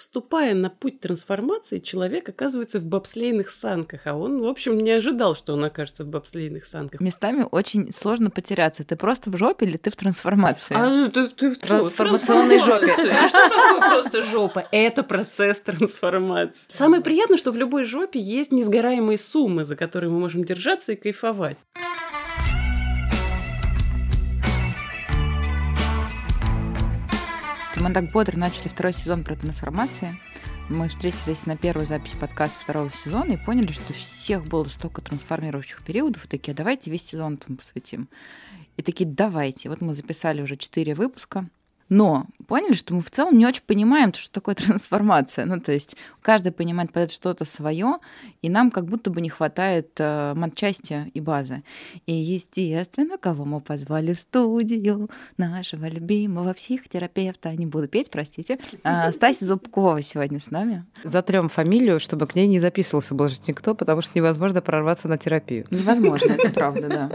вступая на путь трансформации, человек оказывается в бобслейных санках, а он, в общем, не ожидал, что он окажется в бобслейных санках. Местами очень сложно потеряться. Ты просто в жопе или ты в трансформации? А ты, ты в трансформационной жопе. Что такое просто жопа? Это процесс трансформации. Самое приятное, что в любой жопе есть несгораемые суммы, за которые мы можем держаться и кайфовать. Мы так бодро начали второй сезон про трансформации. Мы встретились на первой записи подкаста второго сезона и поняли, что всех было столько трансформирующих периодов, и такие, давайте весь сезон этому посвятим. И такие, давайте. Вот мы записали уже четыре выпуска. Но поняли, что мы в целом не очень понимаем, что такое трансформация. Ну, то есть каждый понимает под это что-то свое, и нам как будто бы не хватает э, матчасти и базы. И, естественно, кого мы позвали в студию, нашего любимого психотерапевта, не буду петь, простите, э, Стася Зубкова сегодня с нами. Затрем фамилию, чтобы к ней не записывался больше никто, потому что невозможно прорваться на терапию. Невозможно, это правда, да.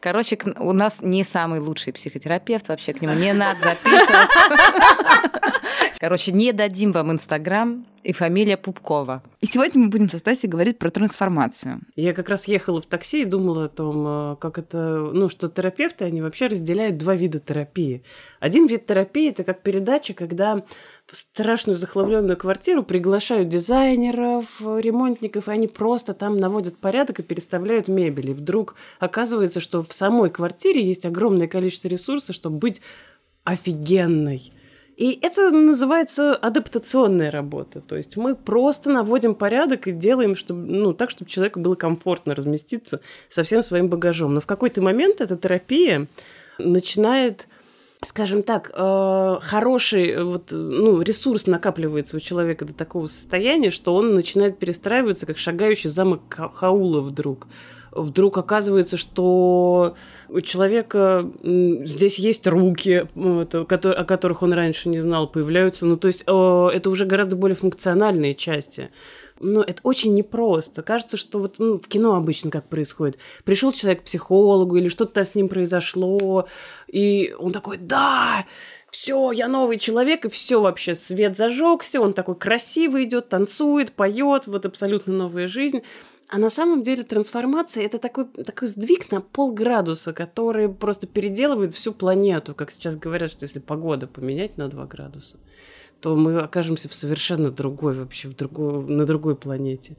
Короче, у нас не самый лучший психотерапевт, вообще к нему не надо записываться. Короче, не дадим вам Инстаграм и фамилия Пупкова. И сегодня мы будем со Стасей говорить про трансформацию. Я как раз ехала в такси и думала о том, э, как это, ну, что терапевты, они вообще разделяют два вида терапии. Один вид терапии – это как передача, когда в страшную захламленную квартиру приглашают дизайнеров, ремонтников, и они просто там наводят порядок и переставляют мебель. И вдруг оказывается, что в самой квартире есть огромное количество ресурсов, чтобы быть офигенной. И это называется адаптационная работа. То есть мы просто наводим порядок и делаем чтобы, ну, так, чтобы человеку было комфортно разместиться со всем своим багажом. Но в какой-то момент эта терапия начинает скажем так, э, хороший вот, ну, ресурс накапливается у человека до такого состояния, что он начинает перестраиваться, как шагающий замок Хаула вдруг вдруг оказывается, что у человека здесь есть руки, о которых он раньше не знал, появляются. Ну, то есть это уже гораздо более функциональные части. Но это очень непросто. Кажется, что вот ну, в кино обычно как происходит. Пришел человек к психологу или что-то с ним произошло, и он такой, да, все, я новый человек, и все вообще, свет зажегся, он такой красивый идет, танцует, поет, вот абсолютно новая жизнь. А на самом деле трансформация это такой, такой сдвиг на полградуса, который просто переделывает всю планету. Как сейчас говорят, что если погода поменять на 2 градуса, то мы окажемся в совершенно другой, вообще в другой, на другой планете.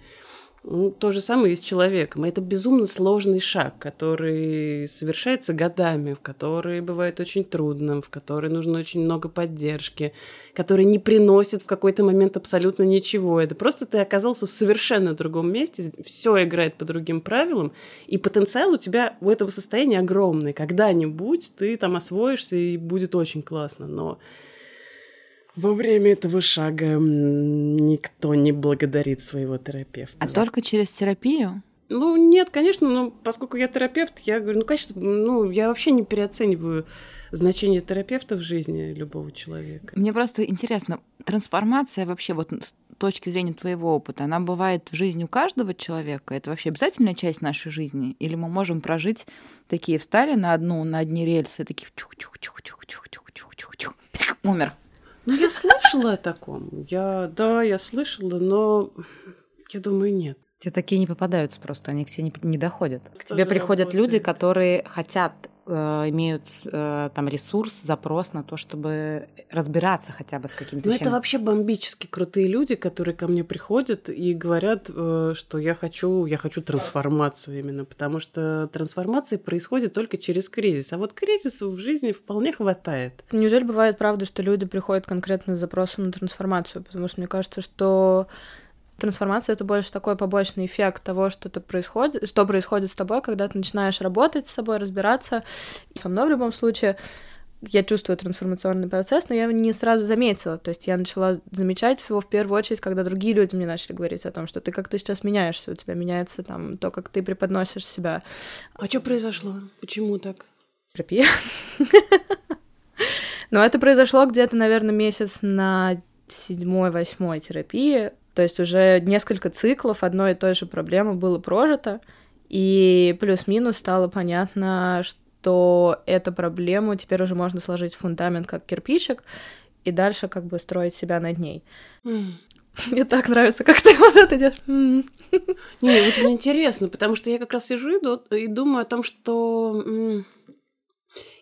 То же самое и с человеком. Это безумно сложный шаг, который совершается годами, в который бывает очень трудным, в который нужно очень много поддержки, который не приносит в какой-то момент абсолютно ничего. Это просто ты оказался в совершенно другом месте, все играет по другим правилам, и потенциал у тебя у этого состояния огромный. Когда-нибудь ты там освоишься, и будет очень классно, но во время этого шага никто не благодарит своего терапевта. А только через терапию? Ну, нет, конечно, но поскольку я терапевт, я говорю, ну, конечно, ну, я вообще не переоцениваю значение терапевта в жизни любого человека. Мне просто интересно, трансформация вообще вот с точки зрения твоего опыта, она бывает в жизни у каждого человека? Это вообще обязательная часть нашей жизни? Или мы можем прожить такие, встали на одну, на одни рельсы, такие чух-чух-чух-чух-чух-чух-чух-чух, умер. Ну, я слышала о таком. Я, да, я слышала, но я думаю, нет. Тебе такие не попадаются просто, они к тебе не, не доходят. К тебе приходят работает. люди, которые хотят имеют э, там ресурс, запрос на то, чтобы разбираться хотя бы с каким-то. Ну это вообще бомбически крутые люди, которые ко мне приходят и говорят, э, что я хочу, я хочу трансформацию именно, потому что трансформация происходит только через кризис, а вот кризисов в жизни вполне хватает. Неужели бывает правда, что люди приходят конкретно с запросом на трансформацию? Потому что мне кажется, что Трансформация это больше такой побочный эффект того, что это происходит, что происходит с тобой, когда ты начинаешь работать с собой, разбираться. Со мной в любом случае я чувствую трансформационный процесс, но я его не сразу заметила. То есть я начала замечать его в первую очередь, когда другие люди мне начали говорить о том, что ты как-то сейчас меняешься, у тебя меняется там то, как ты преподносишь себя. А что произошло? Почему так? Терапия. Но это произошло где-то, наверное, месяц на седьмой-восьмой терапии, то есть уже несколько циклов одной и той же проблемы было прожито, и плюс-минус стало понятно, что эту проблему теперь уже можно сложить в фундамент как кирпичик, и дальше как бы строить себя над ней. Мне так нравится, как ты вот это делаешь. Не, очень интересно, потому что я как раз сижу и думаю о том, что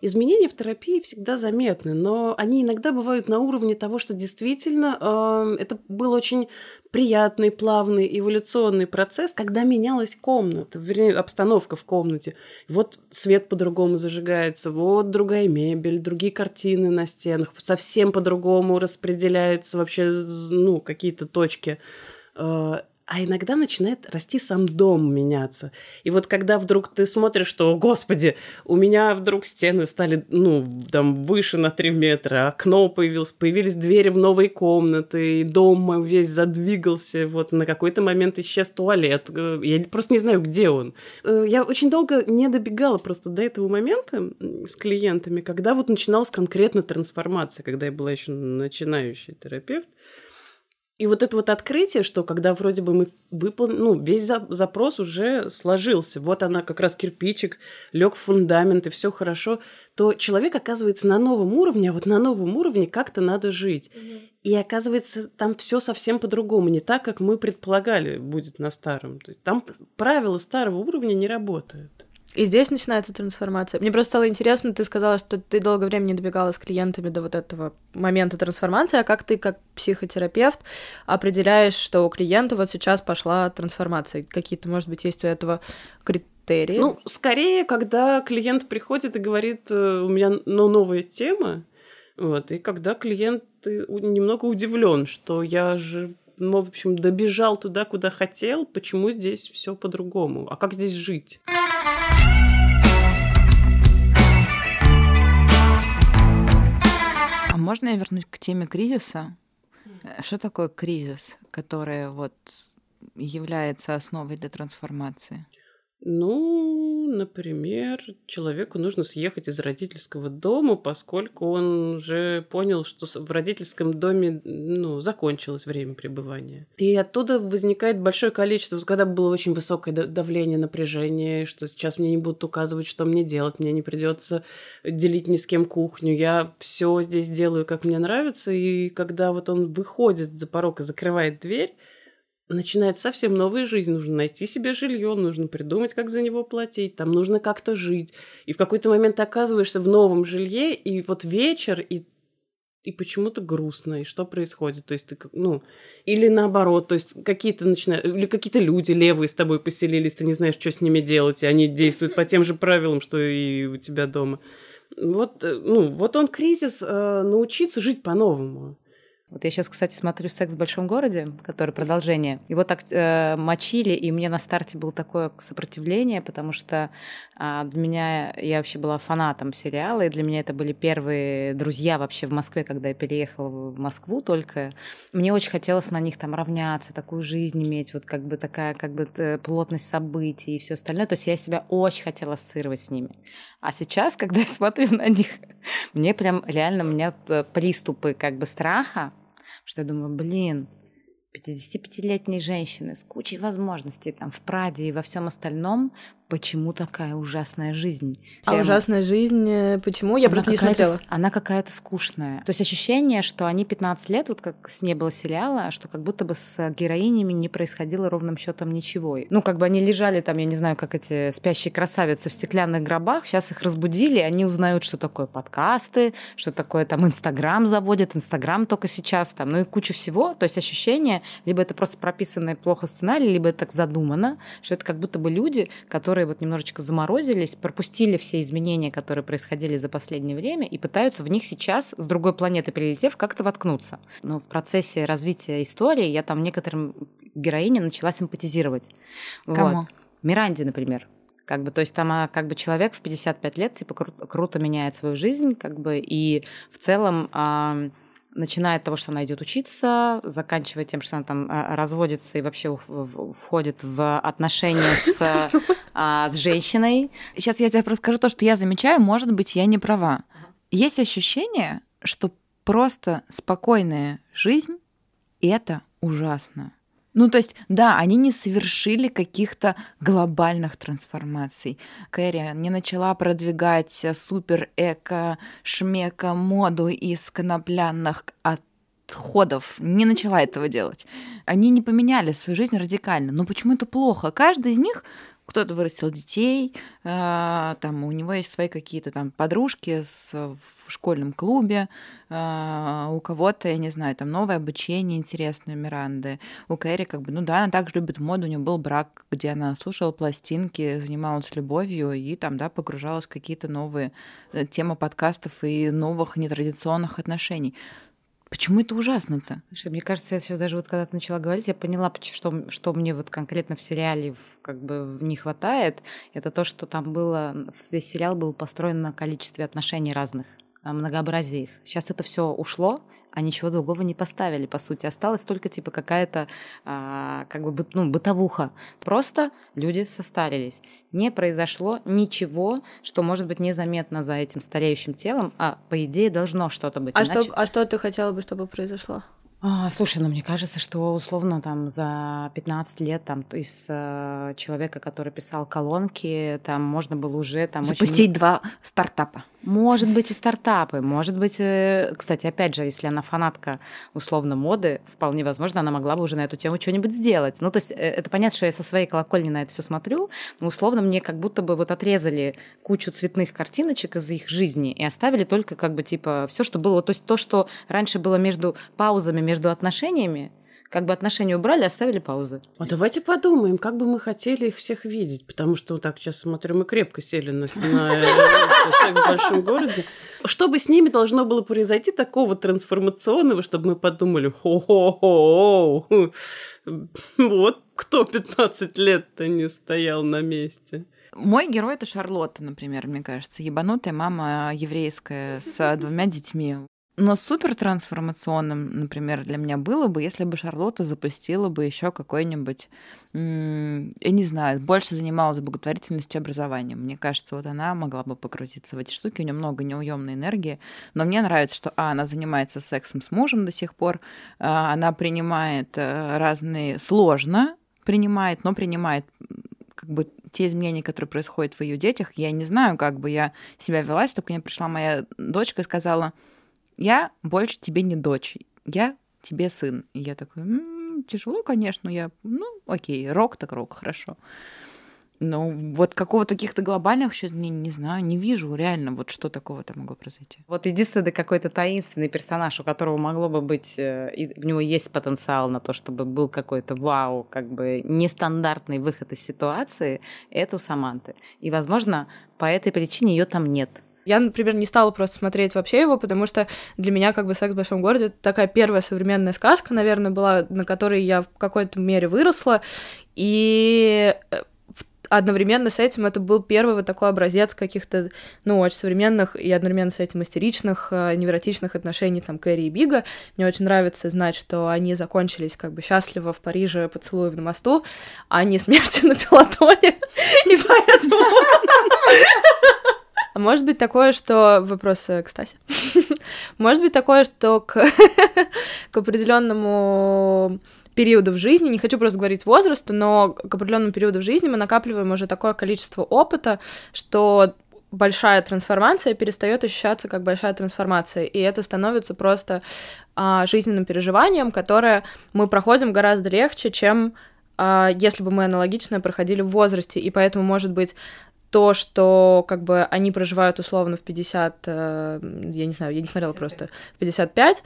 Изменения в терапии всегда заметны, но они иногда бывают на уровне того, что действительно э, это был очень приятный, плавный, эволюционный процесс, когда менялась комната, вернее, обстановка в комнате. Вот свет по-другому зажигается, вот другая мебель, другие картины на стенах, совсем по-другому распределяются вообще ну, какие-то точки. А иногда начинает расти сам дом меняться. И вот когда вдруг ты смотришь, что, господи, у меня вдруг стены стали, ну, там, выше на 3 метра, окно появилось, появились двери в новые комнаты, и дом весь задвигался, вот на какой-то момент исчез туалет. Э, я просто не знаю, где он. Э, я очень долго не добегала просто до этого момента с клиентами, когда вот начиналась конкретно трансформация, когда я была еще начинающий терапевт. И вот это вот открытие, что когда вроде бы мы выполнили, ну, весь запрос уже сложился, вот она как раз кирпичик, лег в фундамент, и все хорошо, то человек оказывается на новом уровне, а вот на новом уровне как-то надо жить. Mm-hmm. И оказывается, там все совсем по-другому, не так, как мы предполагали будет на старом. То есть там правила старого уровня не работают. И здесь начинается трансформация. Мне просто стало интересно, ты сказала, что ты долгое время не добегала с клиентами до вот этого момента трансформации, а как ты, как психотерапевт, определяешь, что у клиента вот сейчас пошла трансформация? Какие-то, может быть, есть у этого критерии? Ну, скорее, когда клиент приходит и говорит, э, у меня ну, новая тема, вот, и когда клиент немного удивлен, что я же ну, в общем, добежал туда, куда хотел, почему здесь все по-другому, а как здесь жить? А можно я вернусь к теме кризиса? Что такое кризис, который вот является основой для трансформации? Ну, например, человеку нужно съехать из родительского дома, поскольку он уже понял, что в родительском доме ну, закончилось время пребывания. И оттуда возникает большое количество, когда было очень высокое давление, напряжение, что сейчас мне не будут указывать, что мне делать, мне не придется делить ни с кем кухню, я все здесь делаю, как мне нравится, и когда вот он выходит за порог и закрывает дверь, начинает совсем новая жизнь. Нужно найти себе жилье, нужно придумать, как за него платить, там нужно как-то жить. И в какой-то момент ты оказываешься в новом жилье, и вот вечер, и и почему-то грустно, и что происходит, то есть ты, ну, или наоборот, то есть какие-то начинают, или какие-то люди левые с тобой поселились, ты не знаешь, что с ними делать, и они действуют по тем же правилам, что и у тебя дома. Вот, э, ну, вот он кризис, э, научиться жить по-новому. Вот я сейчас, кстати, смотрю «Секс в большом городе», который продолжение. Его так э, мочили, и мне на старте было такое сопротивление, потому что э, для меня, я вообще была фанатом сериала, и для меня это были первые друзья вообще в Москве, когда я переехала в Москву только. Мне очень хотелось на них там равняться, такую жизнь иметь, вот как бы такая как бы э, плотность событий и все остальное. То есть я себя очень хотела ассоциировать с ними. А сейчас, когда я смотрю на них, мне прям реально, у меня э, приступы как бы страха, что я думаю, блин, 55-летней женщины с кучей возможностей там в Праде и во всем остальном, почему такая ужасная жизнь? А Тема. ужасная жизнь, э, почему? Я она просто не смотрела. Она какая-то скучная. То есть ощущение, что они 15 лет, вот как с не было сериала, что как будто бы с героинями не происходило ровным счетом ничего. Ну, как бы они лежали там, я не знаю, как эти спящие красавицы в стеклянных гробах, сейчас их разбудили, они узнают, что такое подкасты, что такое там Инстаграм заводят, Инстаграм только сейчас там, ну и куча всего. То есть ощущение, либо это просто прописанный плохо сценарий, либо это так задумано, что это как будто бы люди, которые которые вот немножечко заморозились, пропустили все изменения, которые происходили за последнее время, и пытаются в них сейчас, с другой планеты прилетев, как-то воткнуться. Но в процессе развития истории я там некоторым героиням начала симпатизировать. Кому? Вот. Миранде, например. Как бы, то есть там а, как бы человек в 55 лет типа кру- круто меняет свою жизнь, как бы, и в целом начиная от того, что она идет учиться, заканчивая тем, что она там а, разводится и вообще входит в отношения с, а, с женщиной. Сейчас я тебе просто скажу то, что я замечаю, может быть, я не права. Есть ощущение, что просто спокойная жизнь — это ужасно. Ну, то есть, да, они не совершили каких-то глобальных трансформаций. Кэрри не начала продвигать супер-эко-шмека моду из конопляных отходов, не начала этого делать. Они не поменяли свою жизнь радикально. Но почему это плохо? Каждый из них кто-то вырастил детей, э, там у него есть свои какие-то там подружки с, в школьном клубе, э, у кого-то, я не знаю, там новое обучение интересное Миранды, у Кэрри как бы, ну да, она также любит моду, у нее был брак, где она слушала пластинки, занималась любовью и там, да, погружалась в какие-то новые э, темы подкастов и новых нетрадиционных отношений. Почему это ужасно-то? Слушай, мне кажется, я сейчас даже вот когда ты начала говорить, я поняла, что, что мне вот конкретно в сериале как бы не хватает. Это то, что там было, весь сериал был построен на количестве отношений разных, многообразие их. Сейчас это все ушло, а ничего другого не поставили, по сути. Осталась только типа какая-то а, как бы ну, бытовуха. Просто люди состарились. Не произошло ничего, что может быть незаметно за этим стареющим телом, а по идее должно что-то быть. А, иначе... что, а что ты хотела бы, чтобы произошло? А, слушай, ну мне кажется, что условно там за 15 лет там из э, человека, который писал колонки, там можно было уже там запустить очень... два стартапа. Может быть и стартапы, может быть, э, кстати, опять же, если она фанатка условно моды, вполне возможно, она могла бы уже на эту тему что-нибудь сделать. Ну то есть э, это понятно, что я со своей колокольни на это все смотрю, но условно мне как будто бы вот отрезали кучу цветных картиночек из их жизни и оставили только как бы типа все, что было, то есть то, что раньше было между паузами между отношениями, как бы отношения убрали, оставили паузы. А давайте подумаем, как бы мы хотели их всех видеть, потому что вот так сейчас смотрю, мы крепко сели на, на э, секс в большом городе. Что бы с ними должно было произойти такого трансформационного, чтобы мы подумали, о вот кто 15 лет-то не стоял на месте. Мой герой это Шарлотта, например, мне кажется, ебанутая мама еврейская с двумя детьми. Но супер трансформационным, например, для меня было бы, если бы Шарлотта запустила бы еще какой-нибудь, я не знаю, больше занималась благотворительностью и образованием. Мне кажется, вот она могла бы покрутиться в эти штуки, у нее много неуемной энергии. Но мне нравится, что а, она занимается сексом с мужем до сих пор, а, она принимает э, разные сложно принимает, но принимает как бы те изменения, которые происходят в ее детях. Я не знаю, как бы я себя вела, если только мне пришла моя дочка и сказала, я больше тебе не дочь, я тебе сын. И я такой, м-м, тяжело, конечно, я, ну, окей, рок так рок, хорошо. Но вот какого-то каких-то глобальных еще не, не знаю, не вижу реально, вот что такого-то могло произойти. Вот единственный какой-то таинственный персонаж, у которого могло бы быть, э, и в него есть потенциал на то, чтобы был какой-то вау, как бы нестандартный выход из ситуации, это у Саманты. И, возможно, по этой причине ее там нет. Я, например, не стала просто смотреть вообще его, потому что для меня как бы «Секс в большом городе» — это такая первая современная сказка, наверное, была, на которой я в какой-то мере выросла, и э, одновременно с этим это был первый вот такой образец каких-то, ну, очень современных и одновременно с этим истеричных, э, невротичных отношений там Кэрри и Бига. Мне очень нравится знать, что они закончились как бы счастливо в Париже поцелуем на мосту, а не смертью на пилотоне. И поэтому... Может быть такое, что... Вопрос к Стасе. может быть такое, что к, к определенному периоду в жизни, не хочу просто говорить возрасту, но к определенному периоду в жизни мы накапливаем уже такое количество опыта, что большая трансформация перестает ощущаться как большая трансформация, и это становится просто а, жизненным переживанием, которое мы проходим гораздо легче, чем а, если бы мы аналогично проходили в возрасте, и поэтому, может быть, то, что как бы они проживают условно в 50, э, я не знаю, я не смотрела 55. просто, 55,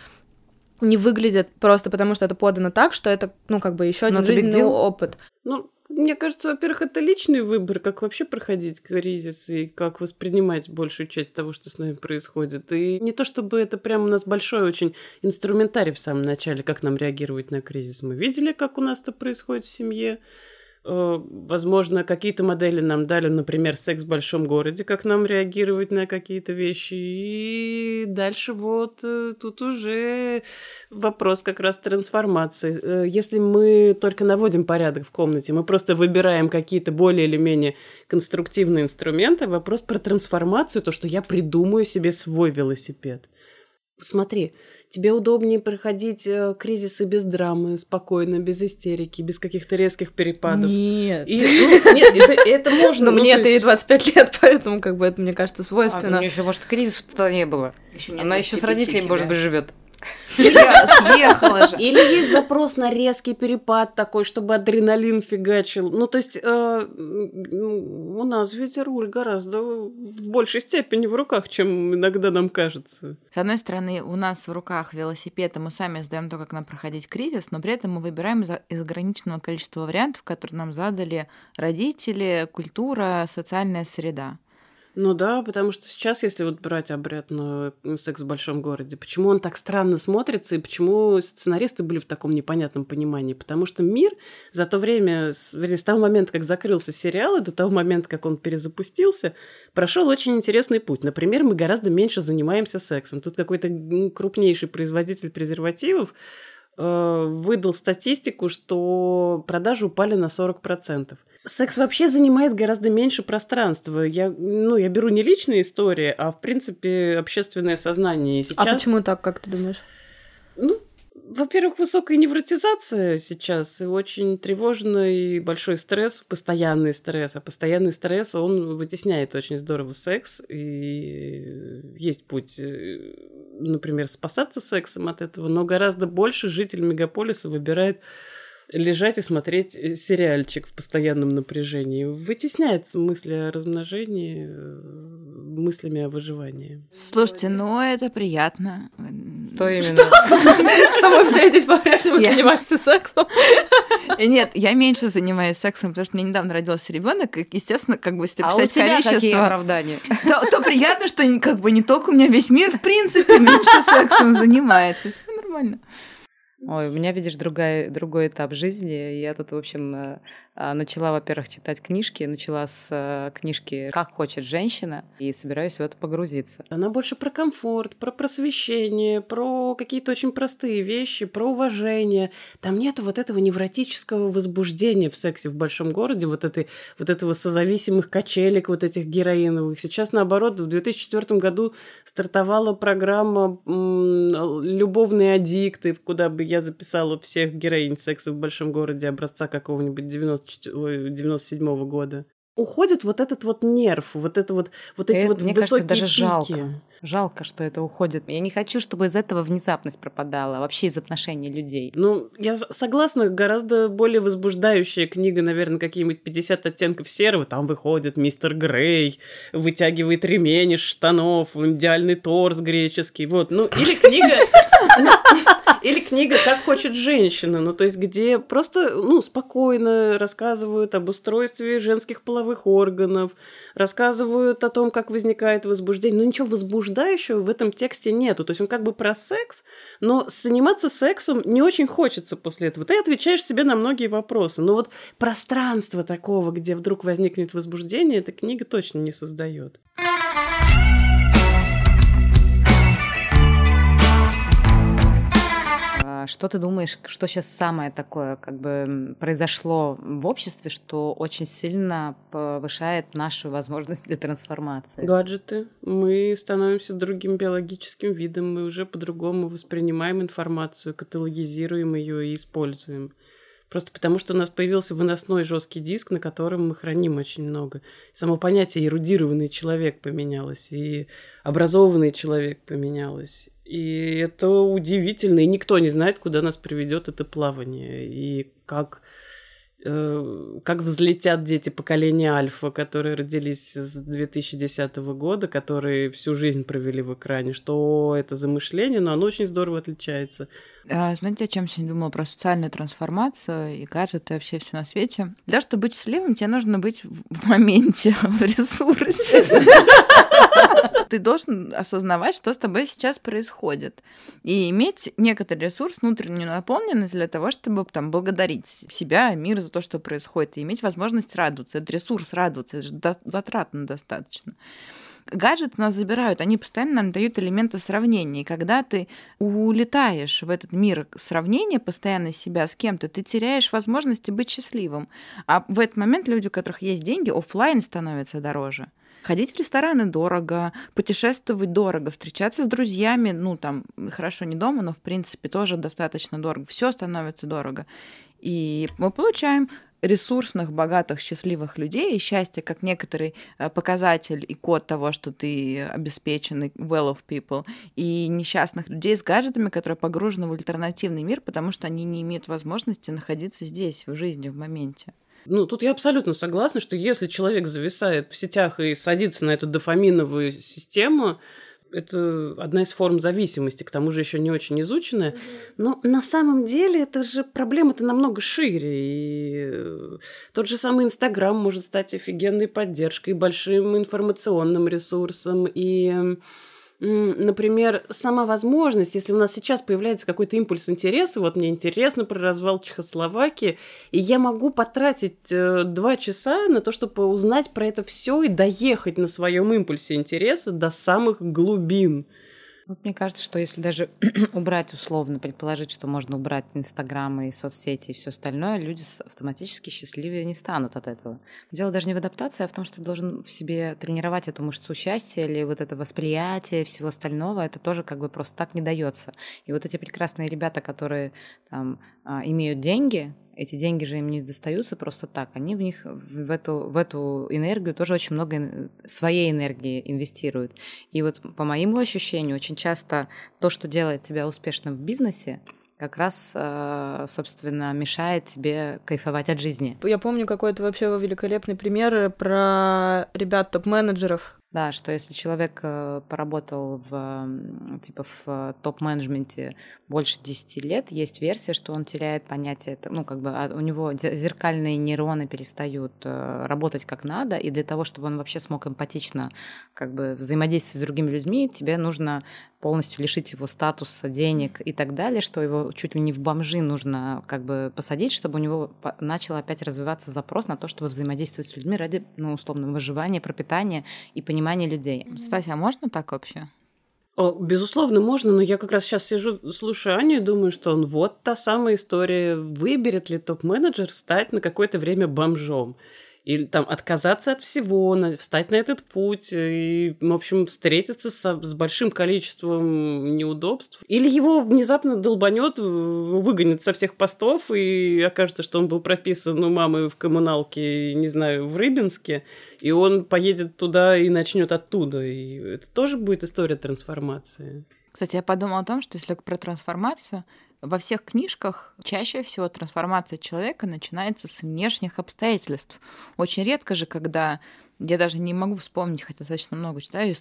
не выглядят просто потому, что это подано так, что это, ну, как бы еще один жизненный опыт. Ну, мне кажется, во-первых, это личный выбор, как вообще проходить кризис и как воспринимать большую часть того, что с нами происходит. И не то чтобы это прям у нас большой очень инструментарий в самом начале, как нам реагировать на кризис. Мы видели, как у нас это происходит в семье, возможно, какие-то модели нам дали, например, секс в большом городе, как нам реагировать на какие-то вещи. И дальше вот э, тут уже вопрос как раз трансформации. Э, если мы только наводим порядок в комнате, мы просто выбираем какие-то более или менее конструктивные инструменты, вопрос про трансформацию, то, что я придумаю себе свой велосипед. Смотри, тебе удобнее проходить э, кризисы без драмы, спокойно, без истерики, без каких-то резких перепадов. Нет. И, ну, нет, это, это можно. Но ну, мне то это и есть- 25 лет, поэтому как бы это, мне кажется, А, свойственно. у нее еще, может, кризиса тогда не было. Ещё Она нет еще с родителями, себя. может быть, живет. Съехала же. Или есть запрос на резкий перепад такой, чтобы адреналин фигачил. Ну, то есть э, у нас ведь руль гораздо в большей степени в руках, чем иногда нам кажется. С одной стороны, у нас в руках велосипед, и мы сами задаем то, как нам проходить кризис, но при этом мы выбираем из, из ограниченного количества вариантов, которые нам задали родители, культура, социальная среда. Ну да, потому что сейчас, если вот брать обратно секс в большом городе, почему он так странно смотрится и почему сценаристы были в таком непонятном понимании? Потому что мир за то время, вернее, с того момента, как закрылся сериал, и до того момента, как он перезапустился, прошел очень интересный путь. Например, мы гораздо меньше занимаемся сексом. Тут какой-то крупнейший производитель презервативов э, выдал статистику, что продажи упали на 40%. Секс вообще занимает гораздо меньше пространства. Я, ну, я беру не личные истории, а, в принципе, общественное сознание. И сейчас... А почему так, как ты думаешь? Ну, во-первых, высокая невротизация сейчас, и очень тревожный большой стресс, постоянный стресс. А постоянный стресс, он вытесняет очень здорово секс. И есть путь, э, например, спасаться сексом от этого, но гораздо больше житель мегаполиса выбирает лежать и смотреть э, сериальчик в постоянном напряжении. Вытесняет мысли о размножении э, мыслями о выживании. Слушайте, ну это приятно. Что именно? Что мы все здесь по-прежнему занимаемся сексом? Нет, я меньше занимаюсь сексом, потому что мне недавно родился ребенок, и, естественно, как бы если А какие количество, оправдания? то, приятно, что как бы не только у меня весь мир, в принципе, меньше сексом занимается. Все нормально. Ой, у меня, видишь, другая, другой этап жизни. Я тут, в общем, э, а, начала, во-первых, читать книжки. Начала с э, книжки «Как хочет женщина» и собираюсь в это погрузиться. Она больше про комфорт, про просвещение, про какие-то очень простые вещи, про уважение. Там нету вот этого невротического возбуждения в сексе в большом городе, вот, этой, вот этого созависимых качелек, вот этих героиновых. Сейчас, наоборот, в 2004 году стартовала программа «Любовные аддикты», куда бы я записала всех героинь секса в большом городе образца какого-нибудь 94 ой, 97 года. Уходит вот этот вот нерв, вот это вот, вот эти Это, вот мне кажется, высокие даже пики. жалко. Жалко, что это уходит. Я не хочу, чтобы из этого внезапность пропадала, вообще из отношений людей. Ну, я согласна, гораздо более возбуждающая книга, наверное, какие-нибудь 50 оттенков серого. Там выходит мистер Грей, вытягивает ремень из штанов, идеальный торс греческий. Вот, ну, или книга... Или книга «Как хочет женщина», ну, то есть где просто, ну, спокойно рассказывают об устройстве женских половых органов, рассказывают о том, как возникает возбуждение, но ничего возбуждающего в этом тексте нету. То есть он как бы про секс, но заниматься сексом не очень хочется после этого. Ты отвечаешь себе на многие вопросы. Но вот пространство такого, где вдруг возникнет возбуждение, эта книга точно не создает. А Что ты думаешь, что сейчас самое такое как бы произошло в обществе, что очень сильно повышает нашу возможность для трансформации? Гаджеты. Мы становимся другим биологическим видом, мы уже по-другому воспринимаем информацию, каталогизируем ее и используем. Просто потому, что у нас появился выносной жесткий диск, на котором мы храним очень много. Само понятие эрудированный человек поменялось, и образованный человек поменялось. И это удивительно, и никто не знает, куда нас приведет это плавание, и как, э, как взлетят дети поколения Альфа, которые родились с 2010 года, которые всю жизнь провели в экране. Что это за мышление, но оно очень здорово отличается. А, Знаете, о чем я сегодня думала? Про социальную трансформацию и гаджеты, и вообще все на свете. Для того, чтобы быть счастливым, тебе нужно быть в моменте, в ресурсе. Ты должен осознавать, что с тобой сейчас происходит. И иметь некоторый ресурс, внутреннюю наполненность для того, чтобы там благодарить себя, мир за то, что происходит, и иметь возможность радоваться. Этот ресурс радоваться, это же затратно достаточно гаджеты нас забирают, они постоянно нам дают элементы сравнения. И когда ты улетаешь в этот мир сравнения постоянно себя с кем-то, ты теряешь возможности быть счастливым. А в этот момент люди, у которых есть деньги, оффлайн становится дороже. Ходить в рестораны дорого, путешествовать дорого, встречаться с друзьями, ну там, хорошо, не дома, но в принципе тоже достаточно дорого. Все становится дорого. И мы получаем ресурсных, богатых, счастливых людей, и счастье как некоторый э, показатель и код того, что ты обеспеченный well of people, и несчастных людей с гаджетами, которые погружены в альтернативный мир, потому что они не имеют возможности находиться здесь, в жизни, в моменте. Ну, тут я абсолютно согласна, что если человек зависает в сетях и садится на эту дофаминовую систему, это одна из форм зависимости, к тому же еще не очень изученная. Но на самом деле это же проблема-то намного шире. И э, тот же самый Инстаграм может стать офигенной поддержкой, большим информационным ресурсом. И например, сама возможность, если у нас сейчас появляется какой-то импульс интереса, вот мне интересно про развал Чехословакии, и я могу потратить э, два часа на то, чтобы узнать про это все и доехать на своем импульсе интереса до самых глубин. Вот мне кажется, что если даже убрать условно, предположить, что можно убрать Инстаграм и соцсети и все остальное, люди автоматически счастливее не станут от этого. Дело даже не в адаптации, а в том, что ты должен в себе тренировать эту мышцу счастья или вот это восприятие всего остального. Это тоже как бы просто так не дается. И вот эти прекрасные ребята, которые там, а, имеют деньги, эти деньги же им не достаются просто так. Они в них, в эту, в эту энергию тоже очень много своей энергии инвестируют. И вот по моему ощущению, очень часто то, что делает тебя успешным в бизнесе, как раз, э, собственно, мешает тебе кайфовать от жизни. Я помню какой-то вообще великолепный пример про ребят топ-менеджеров, да, что если человек э, поработал в, типа, в э, топ-менеджменте больше 10 лет, есть версия, что он теряет понятие, ну, как бы а у него зеркальные нейроны перестают э, работать как надо, и для того, чтобы он вообще смог эмпатично как бы взаимодействовать с другими людьми, тебе нужно полностью лишить его статуса, денег и так далее, что его чуть ли не в бомжи нужно как бы посадить, чтобы у него начал опять развиваться запрос на то, чтобы взаимодействовать с людьми ради, ну, условно, выживания, пропитания и понимания людей. Кстати, а можно так вообще? О, безусловно, можно, но я как раз сейчас сижу, слушаю Аню и думаю, что он вот та самая история, выберет ли топ-менеджер стать на какое-то время бомжом или там отказаться от всего, встать на этот путь и, в общем, встретиться с, с большим количеством неудобств. Или его внезапно долбанет, выгонит со всех постов, и окажется, что он был прописан у мамы в коммуналке, не знаю, в Рыбинске, и он поедет туда и начнет оттуда. И это тоже будет история трансформации. Кстати, я подумала о том, что если про трансформацию, во всех книжках чаще всего трансформация человека начинается с внешних обстоятельств. Очень редко же, когда я даже не могу вспомнить, хотя достаточно много читаю,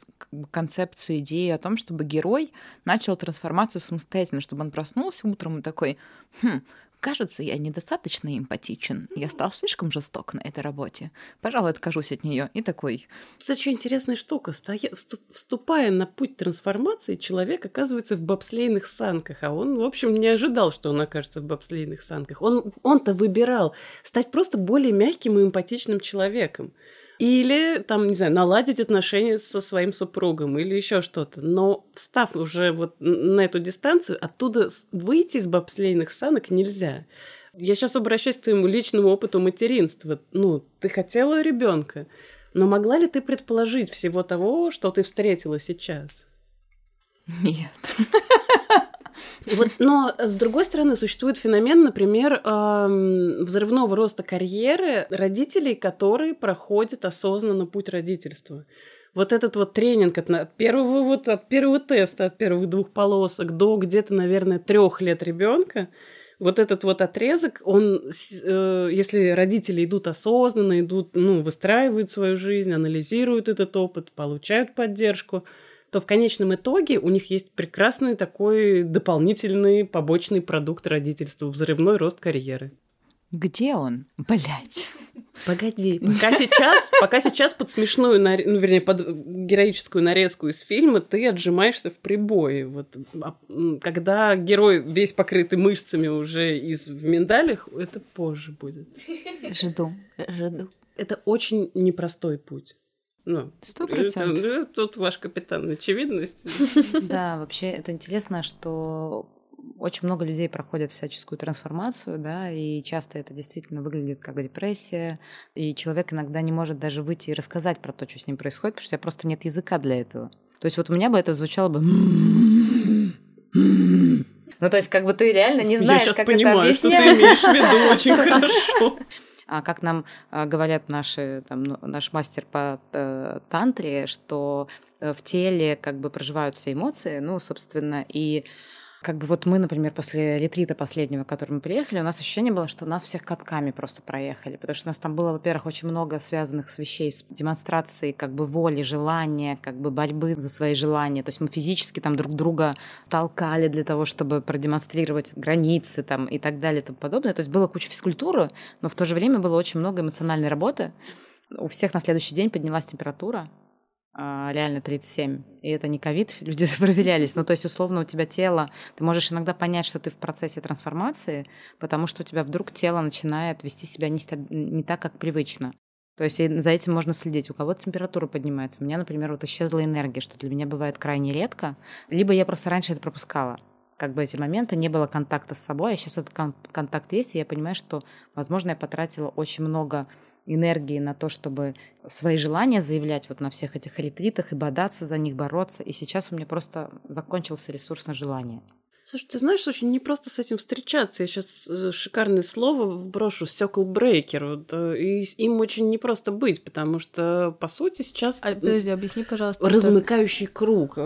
концепцию, идеи о том, чтобы герой начал трансформацию самостоятельно, чтобы он проснулся утром и такой, хм, Кажется, я недостаточно эмпатичен. Я стал слишком жесток на этой работе. Пожалуй, откажусь от нее. И такой. Это очень интересная штука. Стоя... Вступая на путь трансформации, человек оказывается в бобслейных санках. А он, в общем, не ожидал, что он окажется в бобслейных санках. Он... Он-то выбирал стать просто более мягким и эмпатичным человеком. Или, там, не знаю, наладить отношения со своим супругом или еще что-то. Но встав уже вот на эту дистанцию, оттуда выйти из бобслейных санок нельзя. Я сейчас обращаюсь к твоему личному опыту материнства. Ну, ты хотела ребенка, но могла ли ты предположить всего того, что ты встретила сейчас? Нет. Вот, но с другой стороны, существует феномен, например, эм, взрывного роста карьеры родителей, которые проходят осознанно путь родительства. Вот этот вот тренинг от, от первого вот от первого теста, от первых двух полосок до где-то, наверное, трех лет ребенка, вот этот вот отрезок, он, э, если родители идут осознанно, идут, ну, выстраивают свою жизнь, анализируют этот опыт, получают поддержку, то в конечном итоге у них есть прекрасный такой дополнительный побочный продукт родительства, взрывной рост карьеры. Где он? Блять. Погоди. Пока сейчас, пока сейчас под смешную, ну, вернее, под героическую нарезку из фильма ты отжимаешься в прибое. Вот, а, когда герой весь покрытый мышцами уже из в миндалях, это позже будет. Жду, жду. Это очень непростой путь. Ну, Сто процентов. Э, тут ваш капитан очевидность. Да, вообще это интересно, что очень много людей проходят всяческую трансформацию, да, и часто это действительно выглядит как депрессия, и человек иногда не может даже выйти и рассказать про то, что с ним происходит, потому что у тебя просто нет языка для этого. То есть вот у меня бы это звучало бы... Ну, то есть, как бы ты реально не знаешь, Я сейчас как понимаю, это что объяснять. ты имеешь в виду очень хорошо. А как нам а, говорят наши, там, ну, наш мастер по э, тантре, что э, в теле как бы проживают все эмоции, ну, собственно, и как бы вот мы, например, после ретрита последнего, к которому приехали, у нас ощущение было, что нас всех катками просто проехали, потому что у нас там было, во-первых, очень много связанных с вещей, с демонстрацией как бы воли, желания, как бы борьбы за свои желания. То есть мы физически там друг друга толкали для того, чтобы продемонстрировать границы там и так далее и тому подобное. То есть было куча физкультуры, но в то же время было очень много эмоциональной работы. У всех на следующий день поднялась температура, реально 37. И это не ковид, люди проверялись. Ну, то есть, условно, у тебя тело, ты можешь иногда понять, что ты в процессе трансформации, потому что у тебя вдруг тело начинает вести себя не, не так, как привычно. То есть за этим можно следить. У кого-то температура поднимается. У меня, например, вот исчезла энергия, что для меня бывает крайне редко. Либо я просто раньше это пропускала. Как бы эти моменты, не было контакта с собой, а сейчас этот кон- контакт есть, и я понимаю, что, возможно, я потратила очень много энергии на то, чтобы свои желания заявлять вот на всех этих ретритах и бодаться за них, бороться. И сейчас у меня просто закончился ресурс на желание. Слушай, ты знаешь, очень непросто с этим встречаться. Я сейчас шикарное слово вброшу «сёкл брейкер». Вот, э, и им очень непросто быть, потому что, по сути, сейчас А, подожди, объясни, пожалуйста. что- размыкающий круг.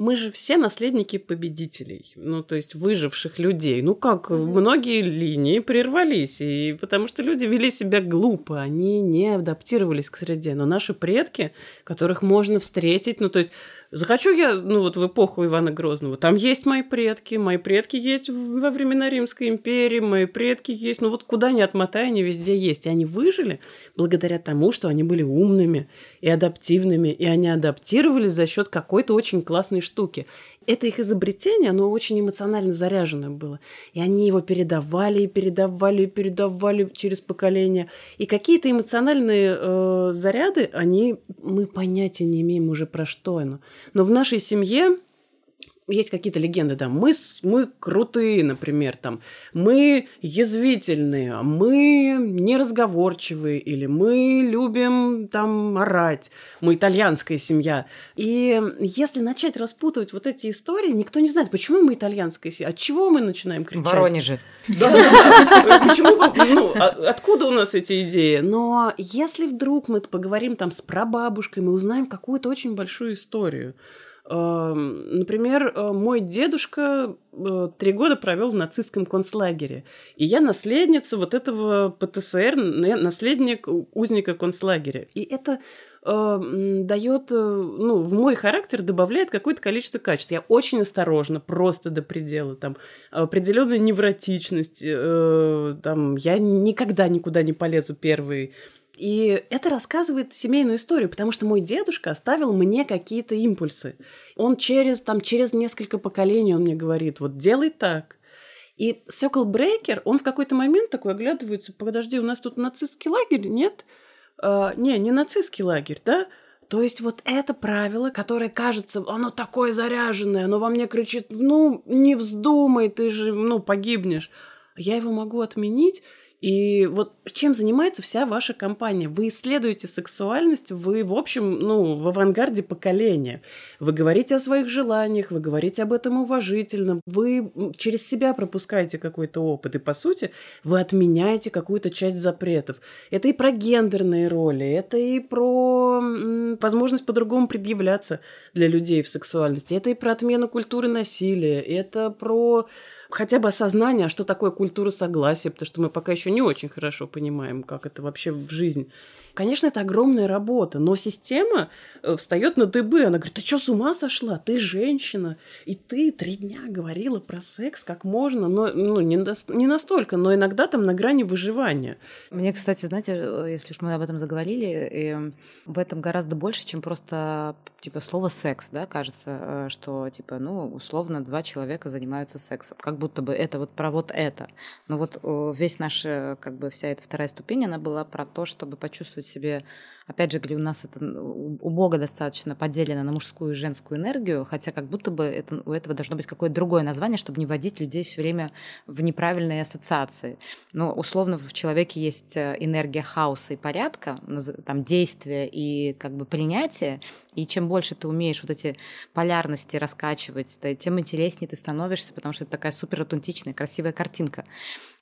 Мы же все наследники победителей, ну, то есть выживших людей. Ну, как, многие линии прервались, и потому что люди вели себя глупо, они не адаптировались к среде. Но наши предки, которых можно встретить, ну, то есть захочу я, ну, вот в эпоху Ивана Грозного, там есть мои предки, мои предки есть во времена Римской империи, мои предки есть, ну, вот куда ни отмотай, они везде есть. И они выжили благодаря тому, что они были умными и адаптивными, и они адаптировались за счет какой-то очень классной штуки. Это их изобретение, оно очень эмоционально заряженное было. И они его передавали, и передавали, и передавали через поколения. И какие-то эмоциональные э, заряды, они, мы понятия не имеем уже про что оно. Но в нашей семье есть какие-то легенды, да, мы, мы крутые, например, там, мы язвительные, мы неразговорчивые, или мы любим там орать, мы итальянская семья. И если начать распутывать вот эти истории, никто не знает, почему мы итальянская семья, от чего мы начинаем кричать. В Воронеже. Да, почему, ну, а- откуда у нас эти идеи? Но если вдруг мы поговорим там с прабабушкой, мы узнаем какую-то очень большую историю. Эм, Например, э, мой дедушка э, три года провел в нацистском концлагере. И я наследница вот этого ПТСР, наследник узника концлагеря. И это э, м, дает, э, ну, в мой характер добавляет какое-то количество качеств. Я очень осторожна, просто до предела. Там определенная невротичность. там, я никогда никуда не полезу первый. И это рассказывает семейную историю, потому что мой дедушка оставил мне какие-то импульсы. Он через, там, через несколько поколений он мне говорит, вот делай так. И Сёкл Брейкер, он в какой-то момент такой оглядывается, подожди, у нас тут нацистский лагерь, нет? А, не, не нацистский лагерь, да? То есть вот это правило, которое кажется, оно такое заряженное, оно во мне кричит, ну, не вздумай, ты же, ну, погибнешь. Я его могу отменить, и вот чем занимается вся ваша компания? Вы исследуете сексуальность, вы, в общем, ну, в авангарде поколения. Вы говорите о своих желаниях, вы говорите об этом уважительно, вы через себя пропускаете какой-то опыт, и, по сути, вы отменяете какую-то часть запретов. Это и про гендерные роли, это и про возможность по-другому предъявляться для людей в сексуальности, это и про отмену культуры насилия, это про хотя бы осознание, что такое культура согласия, потому что мы пока еще не очень хорошо понимаем, как это вообще в жизнь. Конечно, это огромная работа, но система э, встает на дыбы. Она говорит, ты что, с ума сошла? Ты женщина. И ты три дня говорила про секс, как можно. Но, ну, не, дос- не настолько, но иногда там на грани выживания. Мне, кстати, знаете, э, если уж мы об этом заговорили, э, в этом гораздо больше, чем просто типа слово секс, да, кажется, э, что типа, ну, условно, два человека занимаются сексом, как будто бы это вот про вот это. Но вот весь наш, как бы вся эта вторая ступень, она была про то, чтобы почувствовать почувствовать себе Опять же, говорю, у нас это у Бога достаточно поделено на мужскую и женскую энергию, хотя как будто бы это, у этого должно быть какое-то другое название, чтобы не вводить людей все время в неправильные ассоциации. Но условно в человеке есть э, энергия хаоса и порядка, ну, там действия и как бы принятие, и чем больше ты умеешь вот эти полярности раскачивать, тем интереснее ты становишься, потому что это такая супер аутентичная, красивая картинка.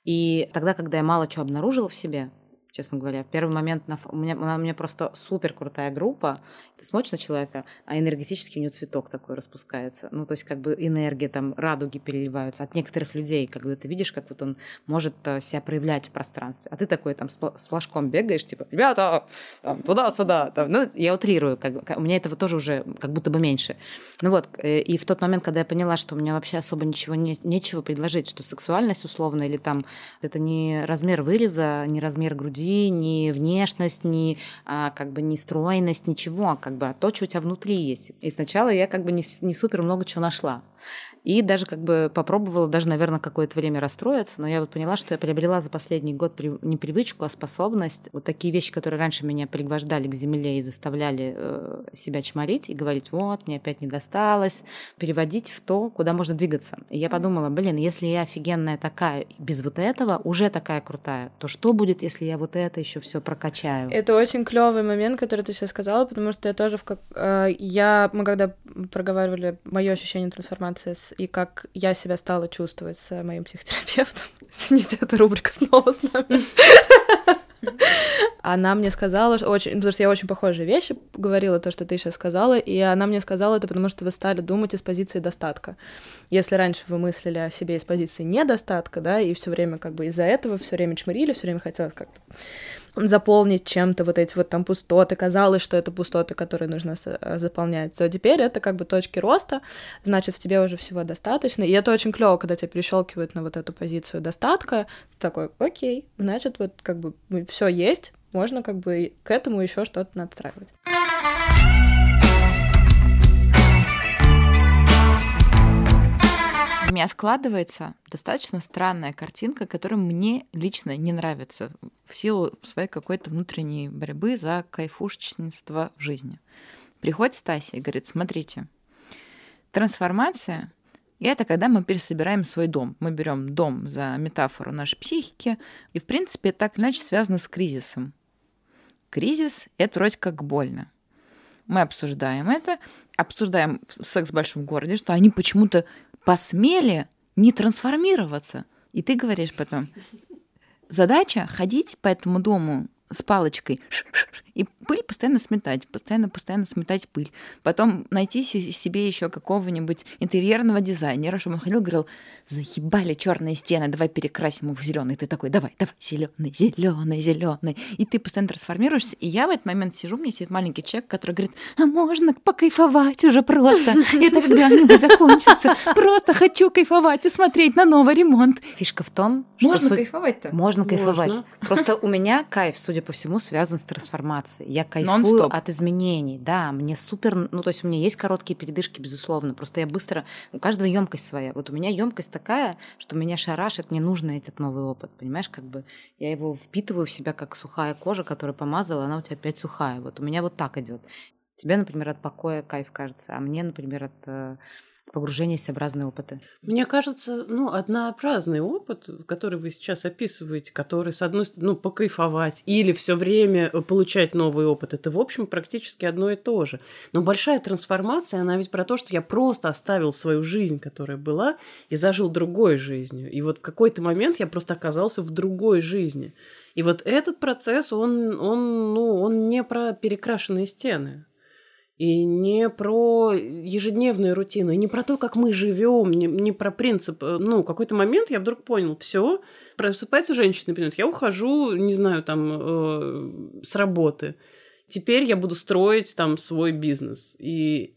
И тогда, когда я мало чего обнаружила в себе, честно говоря. В первый момент на, у, меня, у меня просто супер крутая группа. Ты смотришь на человека, а энергетически у него цветок такой распускается. Ну, то есть как бы энергия, там, радуги переливаются. От некоторых людей, бы ты видишь, как вот он может э, себя проявлять в пространстве. А ты такой там с флажком бегаешь, типа, ребята, там, туда-сюда. Там. Ну, я утрирую, как бы, у меня этого тоже уже как будто бы меньше. Ну вот, э, и в тот момент, когда я поняла, что у меня вообще особо ничего не, нечего предложить, что сексуальность условно или там это не размер выреза, не размер груди, груди, ни внешность, ни а, как бы ни стройность, ничего, как бы, а то, что у тебя внутри есть. И сначала я как бы не, не супер много чего нашла. И даже как бы попробовала даже, наверное, какое-то время расстроиться, но я вот поняла, что я приобрела за последний год не привычку, а способность. Вот такие вещи, которые раньше меня пригвождали к земле и заставляли э, себя чморить и говорить, вот, мне опять не досталось, переводить в то, куда можно двигаться. И я подумала, блин, если я офигенная такая, без вот этого уже такая крутая, то что будет, если я вот это еще все прокачаю? Это очень клевый момент, который ты сейчас сказала, потому что я тоже в как... Э, я... Мы когда проговаривали мое ощущение трансформации с и как я себя стала чувствовать с моим психотерапевтом. Извините, эта рубрика снова с нами. Она мне сказала, что очень, потому что я очень похожие вещи говорила, то, что ты сейчас сказала, и она мне сказала это, потому что вы стали думать из позиции достатка. Если раньше вы мыслили о себе из позиции недостатка, да, и все время как бы из-за этого все время чмырили, все время хотелось как-то заполнить чем-то вот эти вот там пустоты, казалось, что это пустоты, которые нужно э, заполнять, то теперь это как бы точки роста, значит, в тебе уже всего достаточно, и это очень клево, когда тебя перещелкивают на вот эту позицию достатка, такой, окей, значит, вот как бы все есть, можно как бы к этому еще что-то надстраивать. У меня складывается достаточно странная картинка, которая мне лично не нравится в силу своей какой-то внутренней борьбы за кайфушечничество в жизни. Приходит Стасия и говорит, смотрите, трансформация — это когда мы пересобираем свой дом. Мы берем дом за метафору нашей психики, и, в принципе, так или иначе связано с кризисом. Кризис — это вроде как больно. Мы обсуждаем это, обсуждаем секс в большом городе, что они почему-то посмели не трансформироваться. И ты говоришь потом, задача ходить по этому дому с палочкой и пыль постоянно сметать, постоянно, постоянно сметать пыль. Потом найти себе еще какого-нибудь интерьерного дизайнера, чтобы он ходил, говорил, заебали черные стены, давай перекрасим их в зеленый. Ты такой, давай, давай, зеленый, зеленый, зеленый. И ты постоянно трансформируешься. И я в этот момент сижу, у меня сидит маленький человек, который говорит, а можно покайфовать уже просто. Это когда-нибудь закончится. Просто хочу кайфовать и смотреть на новый ремонт. Фишка в том, что... Можно кайфовать-то? Можно кайфовать. Просто у меня кайф, судя по всему, связан с трансформацией. Я кайфую от изменений. Да, мне супер... Ну, то есть у меня есть короткие передышки, безусловно. Просто я быстро... У каждого емкость своя. Вот у меня емкость такая, что меня шарашит, мне нужно этот новый опыт. Понимаешь, как бы я его впитываю в себя, как сухая кожа, которую помазала, она у тебя опять сухая. Вот у меня вот так идет. Тебе, например, от покоя кайф кажется, а мне, например, от э, погружение в разные опыты? Мне кажется, ну, однообразный опыт, который вы сейчас описываете, который, с одной стороны, ну, покайфовать или все время получать новый опыт, это, в общем, практически одно и то же. Но большая трансформация, она ведь про то, что я просто оставил свою жизнь, которая была, и зажил другой жизнью. И вот в какой-то момент я просто оказался в другой жизни. И вот этот процесс, он, он, ну, он не про перекрашенные стены и не про ежедневную рутину, и не про то, как мы живем, не, не про принцип. Ну, какой-то момент я вдруг понял, все, просыпается женщина, например, я ухожу, не знаю, там, э, с работы. теперь я буду строить там свой бизнес. И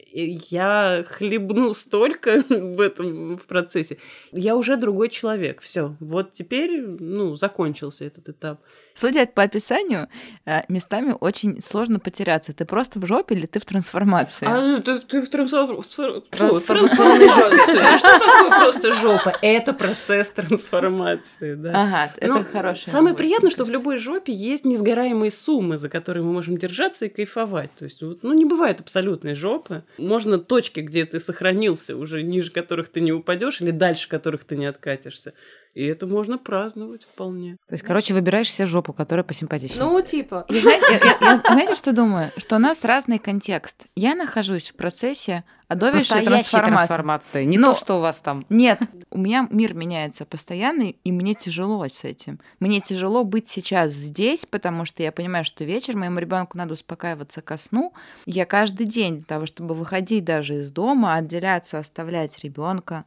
я хлебну столько в этом в процессе. Я уже другой человек. Все. Вот теперь, ну, закончился этот этап. Судя по описанию, э, местами очень сложно потеряться. Ты просто в жопе или ты в трансформации? А ты, ты в трансформации. Трансформационной жопе. Что такое просто жопа? Это процесс трансформации, да. Ага, это ну, хорошее. Самое приятное, что в любой жопе есть несгораемые суммы, за которые мы можем держаться и кайфовать. То есть, ну, не бывает абсолютной жопы. Можно точки, где ты сохранился, уже ниже которых ты не упадешь, или дальше которых ты не откатишься. И это можно праздновать вполне. То есть, короче, выбираешь себе жопу, которая посимпатичнее. Ну, типа. Я, знаете, я, я, знаете, что думаю? Что у нас разный контекст. Я нахожусь в процессе адовейшей трансформации. трансформации. Не Но, то, что у вас там. Нет, у меня мир меняется постоянно, и мне тяжело с этим. Мне тяжело быть сейчас здесь, потому что я понимаю, что вечер моему ребенку надо успокаиваться ко сну. Я каждый день для того, чтобы выходить даже из дома, отделяться, оставлять ребенка,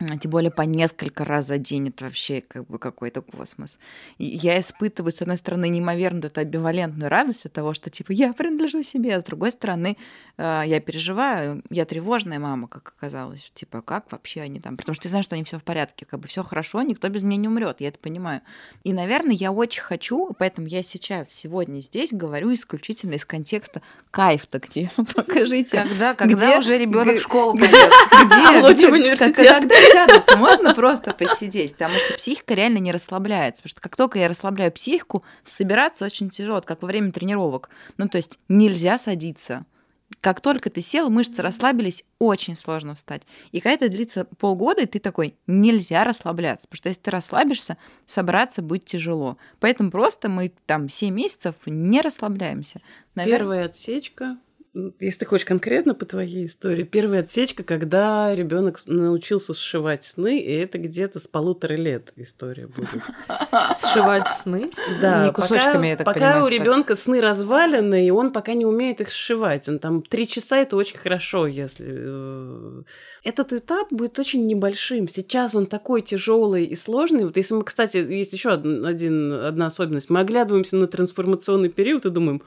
тем более по несколько раз за день, это вообще как бы какой-то космос. И я испытываю, с одной стороны, неимоверную эту амбивалентную радость от того, что, типа, я принадлежу себе, а с другой стороны, а, я переживаю, я тревожная мама, как оказалось, типа, как вообще они там, потому что я знаю, что они все в порядке, как бы все хорошо, никто без меня не умрет, я это понимаю. И, наверное, я очень хочу, поэтому я сейчас, сегодня здесь говорю исключительно из контекста кайф-то где, покажите. Когда, когда уже ребенок в школу пойдет? Где, где, в университет? Сяду, можно просто посидеть, потому что психика реально не расслабляется. Потому что как только я расслабляю психику, собираться очень тяжело, как во время тренировок. Ну, то есть нельзя садиться. Как только ты сел, мышцы расслабились, очень сложно встать. И когда это длится полгода, и ты такой, нельзя расслабляться. Потому что если ты расслабишься, собраться будет тяжело. Поэтому просто мы там 7 месяцев не расслабляемся. Наверное... Первая отсечка, если ты хочешь конкретно по твоей истории, первая отсечка, когда ребенок научился сшивать сны, и это где-то с полутора лет история будет. Сшивать сны? Да. Не кусочками, пока, я так пока понимаю, у ребенка сны развалены, и он пока не умеет их сшивать. Он там три часа это очень хорошо, если э, этот этап будет очень небольшим. Сейчас он такой тяжелый и сложный. Вот если мы, кстати, есть еще один, одна особенность. Мы оглядываемся на трансформационный период и думаем,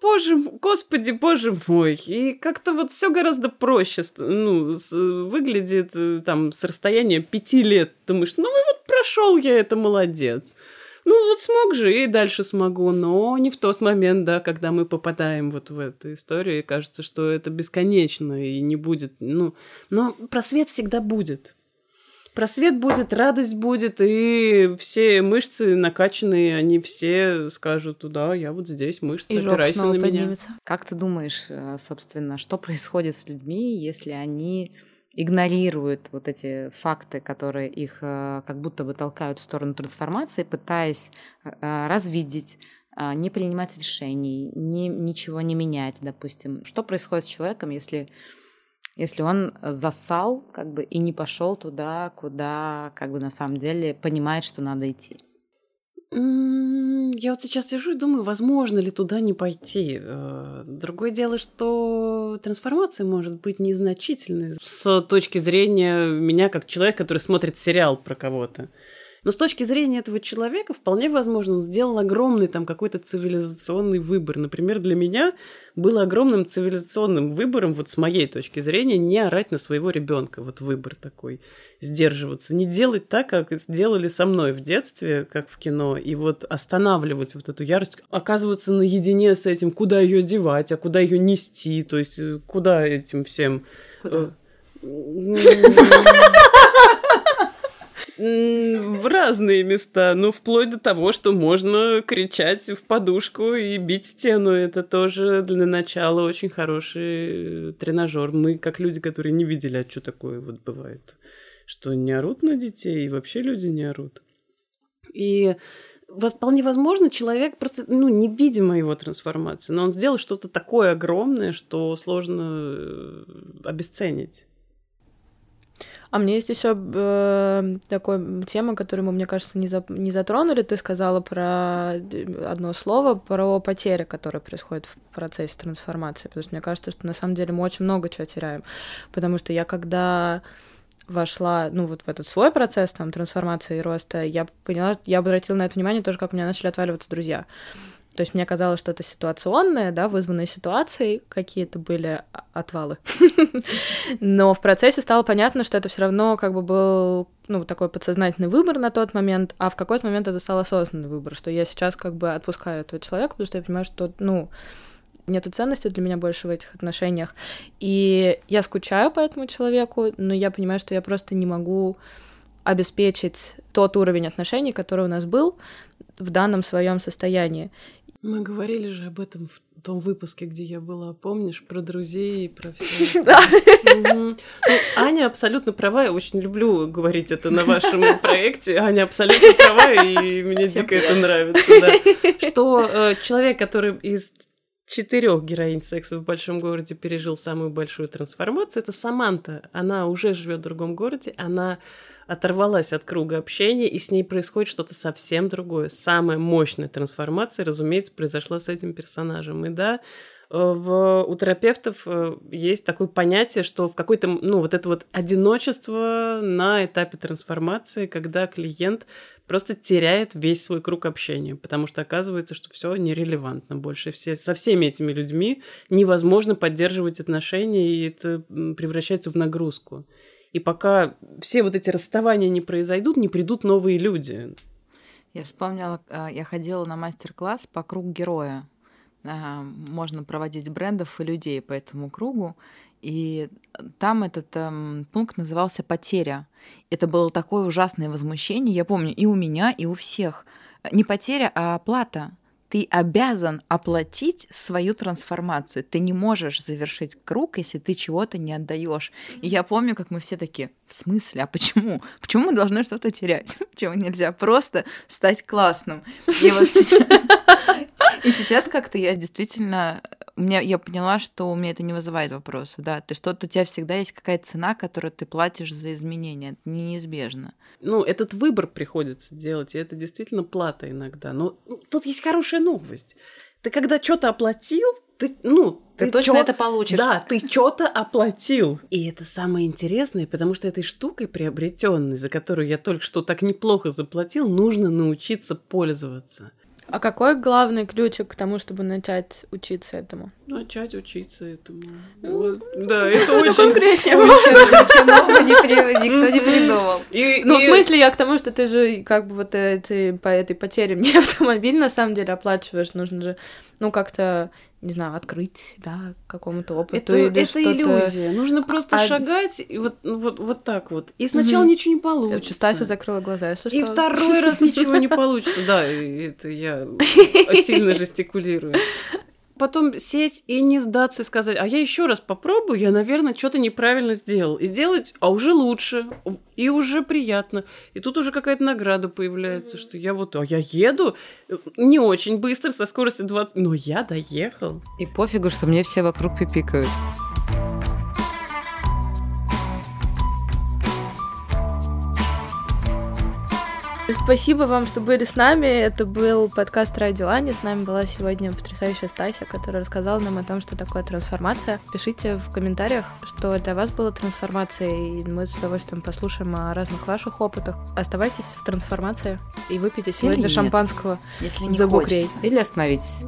боже, господи, боже мой. И как-то вот все гораздо проще ну, выглядит э, там с расстояния пяти лет. Думаешь, ну вот прошел я это, молодец. Ну вот смог же, и дальше смогу, но не в тот момент, да, когда мы попадаем вот в эту историю, и кажется, что это бесконечно и не будет, ну, но просвет всегда будет просвет будет, радость будет, и все мышцы накачанные, они все скажут, да, я вот здесь, мышцы, и опирайся на меня. Поднимется. Как ты думаешь, э, собственно, что происходит с людьми, если они игнорируют вот эти факты, которые их э, как будто бы толкают в сторону трансформации, пытаясь э, развидеть, не принимать решений, не, ничего не менять, допустим. Что происходит с человеком, если если он засал, как бы, и не пошел туда, куда, как бы, на самом деле понимает, что надо идти. Я вот сейчас сижу и думаю, возможно ли туда не пойти. Э, другое дело, что трансформация может быть незначительной с точки зрения меня как человека, который смотрит сериал про кого-то. Но с точки зрения этого человека, вполне возможно, он сделал огромный там какой-то цивилизационный выбор. Например, для меня было огромным цивилизационным выбором, вот с моей точки зрения, не орать на своего ребенка. Вот выбор такой. Сдерживаться. Не делать так, как сделали со мной в детстве, как в кино, и вот останавливать вот эту ярость, оказываться наедине с этим, куда ее девать, а куда ее нести, то есть э, куда этим всем... Куда? Э, в разные места, ну, вплоть до того, что можно кричать в подушку и бить стену. Это тоже для начала очень хороший тренажер. Мы, как люди, которые не видели, а что такое вот бывает, что не орут на детей, и вообще люди не орут. И вполне возможно, человек просто, ну, невидимо его трансформации, но он сделал что-то такое огромное, что сложно э, обесценить. А мне есть еще э, такая тема, которую мы, мне кажется, не, за, не затронули. Ты сказала про одно слово, про потери, которые происходят в процессе трансформации. Потому что мне кажется, что на самом деле мы очень много чего теряем. Потому что я когда вошла, ну, вот в этот свой процесс там трансформации и роста, я поняла, я обратила на это внимание тоже, как у меня начали отваливаться друзья. То есть мне казалось, что это ситуационное, да, вызванное ситуацией, какие-то были отвалы. Но в процессе стало понятно, что это все равно как бы был ну, такой подсознательный выбор на тот момент, а в какой-то момент это стал осознанный выбор, что я сейчас как бы отпускаю этого человека, потому что я понимаю, что, ну, нету ценности для меня больше в этих отношениях. И я скучаю по этому человеку, но я понимаю, что я просто не могу обеспечить тот уровень отношений, который у нас был в данном своем состоянии. Мы говорили же об этом в том выпуске, где я была, помнишь, про друзей и про все. Да. Ну, Аня абсолютно права, я очень люблю говорить это на вашем проекте. Аня абсолютно права, и мне дико это нравится, да. Что э, человек, который из четырех героинь секса в большом городе пережил самую большую трансформацию. Это Саманта. Она уже живет в другом городе, она оторвалась от круга общения, и с ней происходит что-то совсем другое. Самая мощная трансформация, разумеется, произошла с этим персонажем. И да, в, у терапевтов э, есть такое понятие, что в какой-то, ну, вот это вот одиночество на этапе трансформации, когда клиент просто теряет весь свой круг общения, потому что оказывается, что все нерелевантно больше. Все, со всеми этими людьми невозможно поддерживать отношения, и это превращается в нагрузку. И пока все вот эти расставания не произойдут, не придут новые люди. Я вспомнила, а, я ходила на мастер-класс по кругу героя. Можно проводить брендов и людей по этому кругу. И там этот эм, пункт назывался «Потеря». Это было такое ужасное возмущение, я помню, и у меня, и у всех. Не потеря, а оплата. Ты обязан оплатить свою трансформацию. Ты не можешь завершить круг, если ты чего-то не отдаешь. И я помню, как мы все такие, в смысле, а почему? Почему мы должны что-то терять? Почему нельзя просто стать классным? И вот сейчас, и сейчас как-то я действительно меня, я поняла, что у меня это не вызывает вопроса, да. Ты что-то, у тебя всегда есть какая-то цена, которую ты платишь за изменения. Это неизбежно. Ну, этот выбор приходится делать, и это действительно плата иногда. Но ну, тут есть хорошая новость. Ты когда что-то оплатил, ты, ну, ты, ты точно чё... это получишь. Да, ты что-то оплатил. И это самое интересное, потому что этой штукой приобретенной, за которую я только что так неплохо заплатил, нужно научиться пользоваться. А какой главный ключик к тому, чтобы начать учиться этому? Начать учиться этому. Ну, да, это очень. Ничего никто не придумал. Ну, в смысле, я к тому, что ты же как бы вот эти, по этой потере мне автомобиль на самом деле оплачиваешь. Нужно же, ну, как-то не знаю, открыть себя какому-то опыту. Это, или это иллюзия. Нужно просто а... шагать и вот, вот, вот так вот. И сначала угу. ничего не получится. Стася закрыла глаза, если И что. второй раз ничего не получится. Да, это я сильно жестикулирую потом сесть и не сдаться и сказать, а я еще раз попробую, я, наверное, что-то неправильно сделал. И сделать, а уже лучше, и уже приятно. И тут уже какая-то награда появляется, что я вот, а я еду не очень быстро, со скоростью 20, но я доехал. И пофигу, что мне все вокруг пипикают. Спасибо вам, что были с нами. Это был подкаст Радио Ани. С нами была сегодня потрясающая Стася, которая рассказала нам о том, что такое трансформация. Пишите в комментариях, что для вас была трансформация, и мы с удовольствием послушаем о разных ваших опытах. Оставайтесь в трансформации и выпейте сегодня шампанского Если не за Или остановитесь.